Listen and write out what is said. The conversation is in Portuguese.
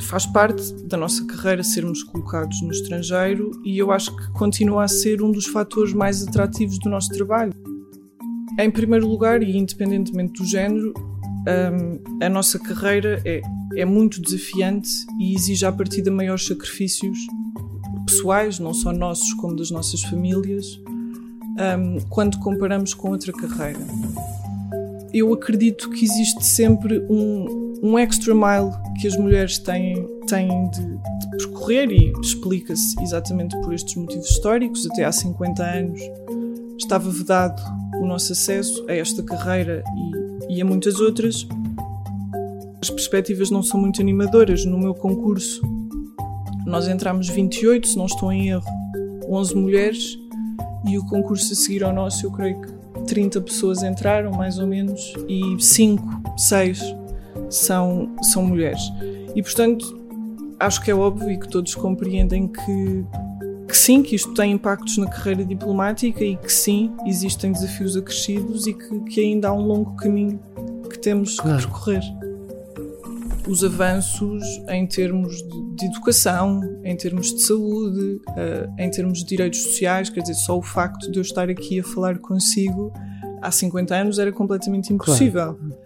faz parte da nossa carreira sermos colocados no estrangeiro e eu acho que continua a ser um dos fatores mais atrativos do nosso trabalho. Em primeiro lugar, e independentemente do género, um, a nossa carreira é, é muito desafiante e exige à partida maiores sacrifícios pessoais, não só nossos como das nossas famílias, um, quando comparamos com outra carreira. Eu acredito que existe sempre um, um extra mile que as mulheres têm, têm de, de percorrer e explica-se exatamente por estes motivos históricos. Até há 50 anos estava vedado o nosso acesso a esta carreira e, e a muitas outras. As perspectivas não são muito animadoras. No meu concurso, nós entramos 28, se não estou em erro, 11 mulheres e o concurso a seguir ao nosso, eu creio que 30 pessoas entraram, mais ou menos, e 5, 6 são, são mulheres. E portanto, acho que é óbvio e que todos compreendem que, que sim, que isto tem impactos na carreira diplomática e que sim, existem desafios acrescidos e que, que ainda há um longo caminho que temos que percorrer. Os avanços em termos de educação, em termos de saúde, uh, em termos de direitos sociais, quer dizer, só o facto de eu estar aqui a falar consigo há 50 anos era completamente impossível. Claro.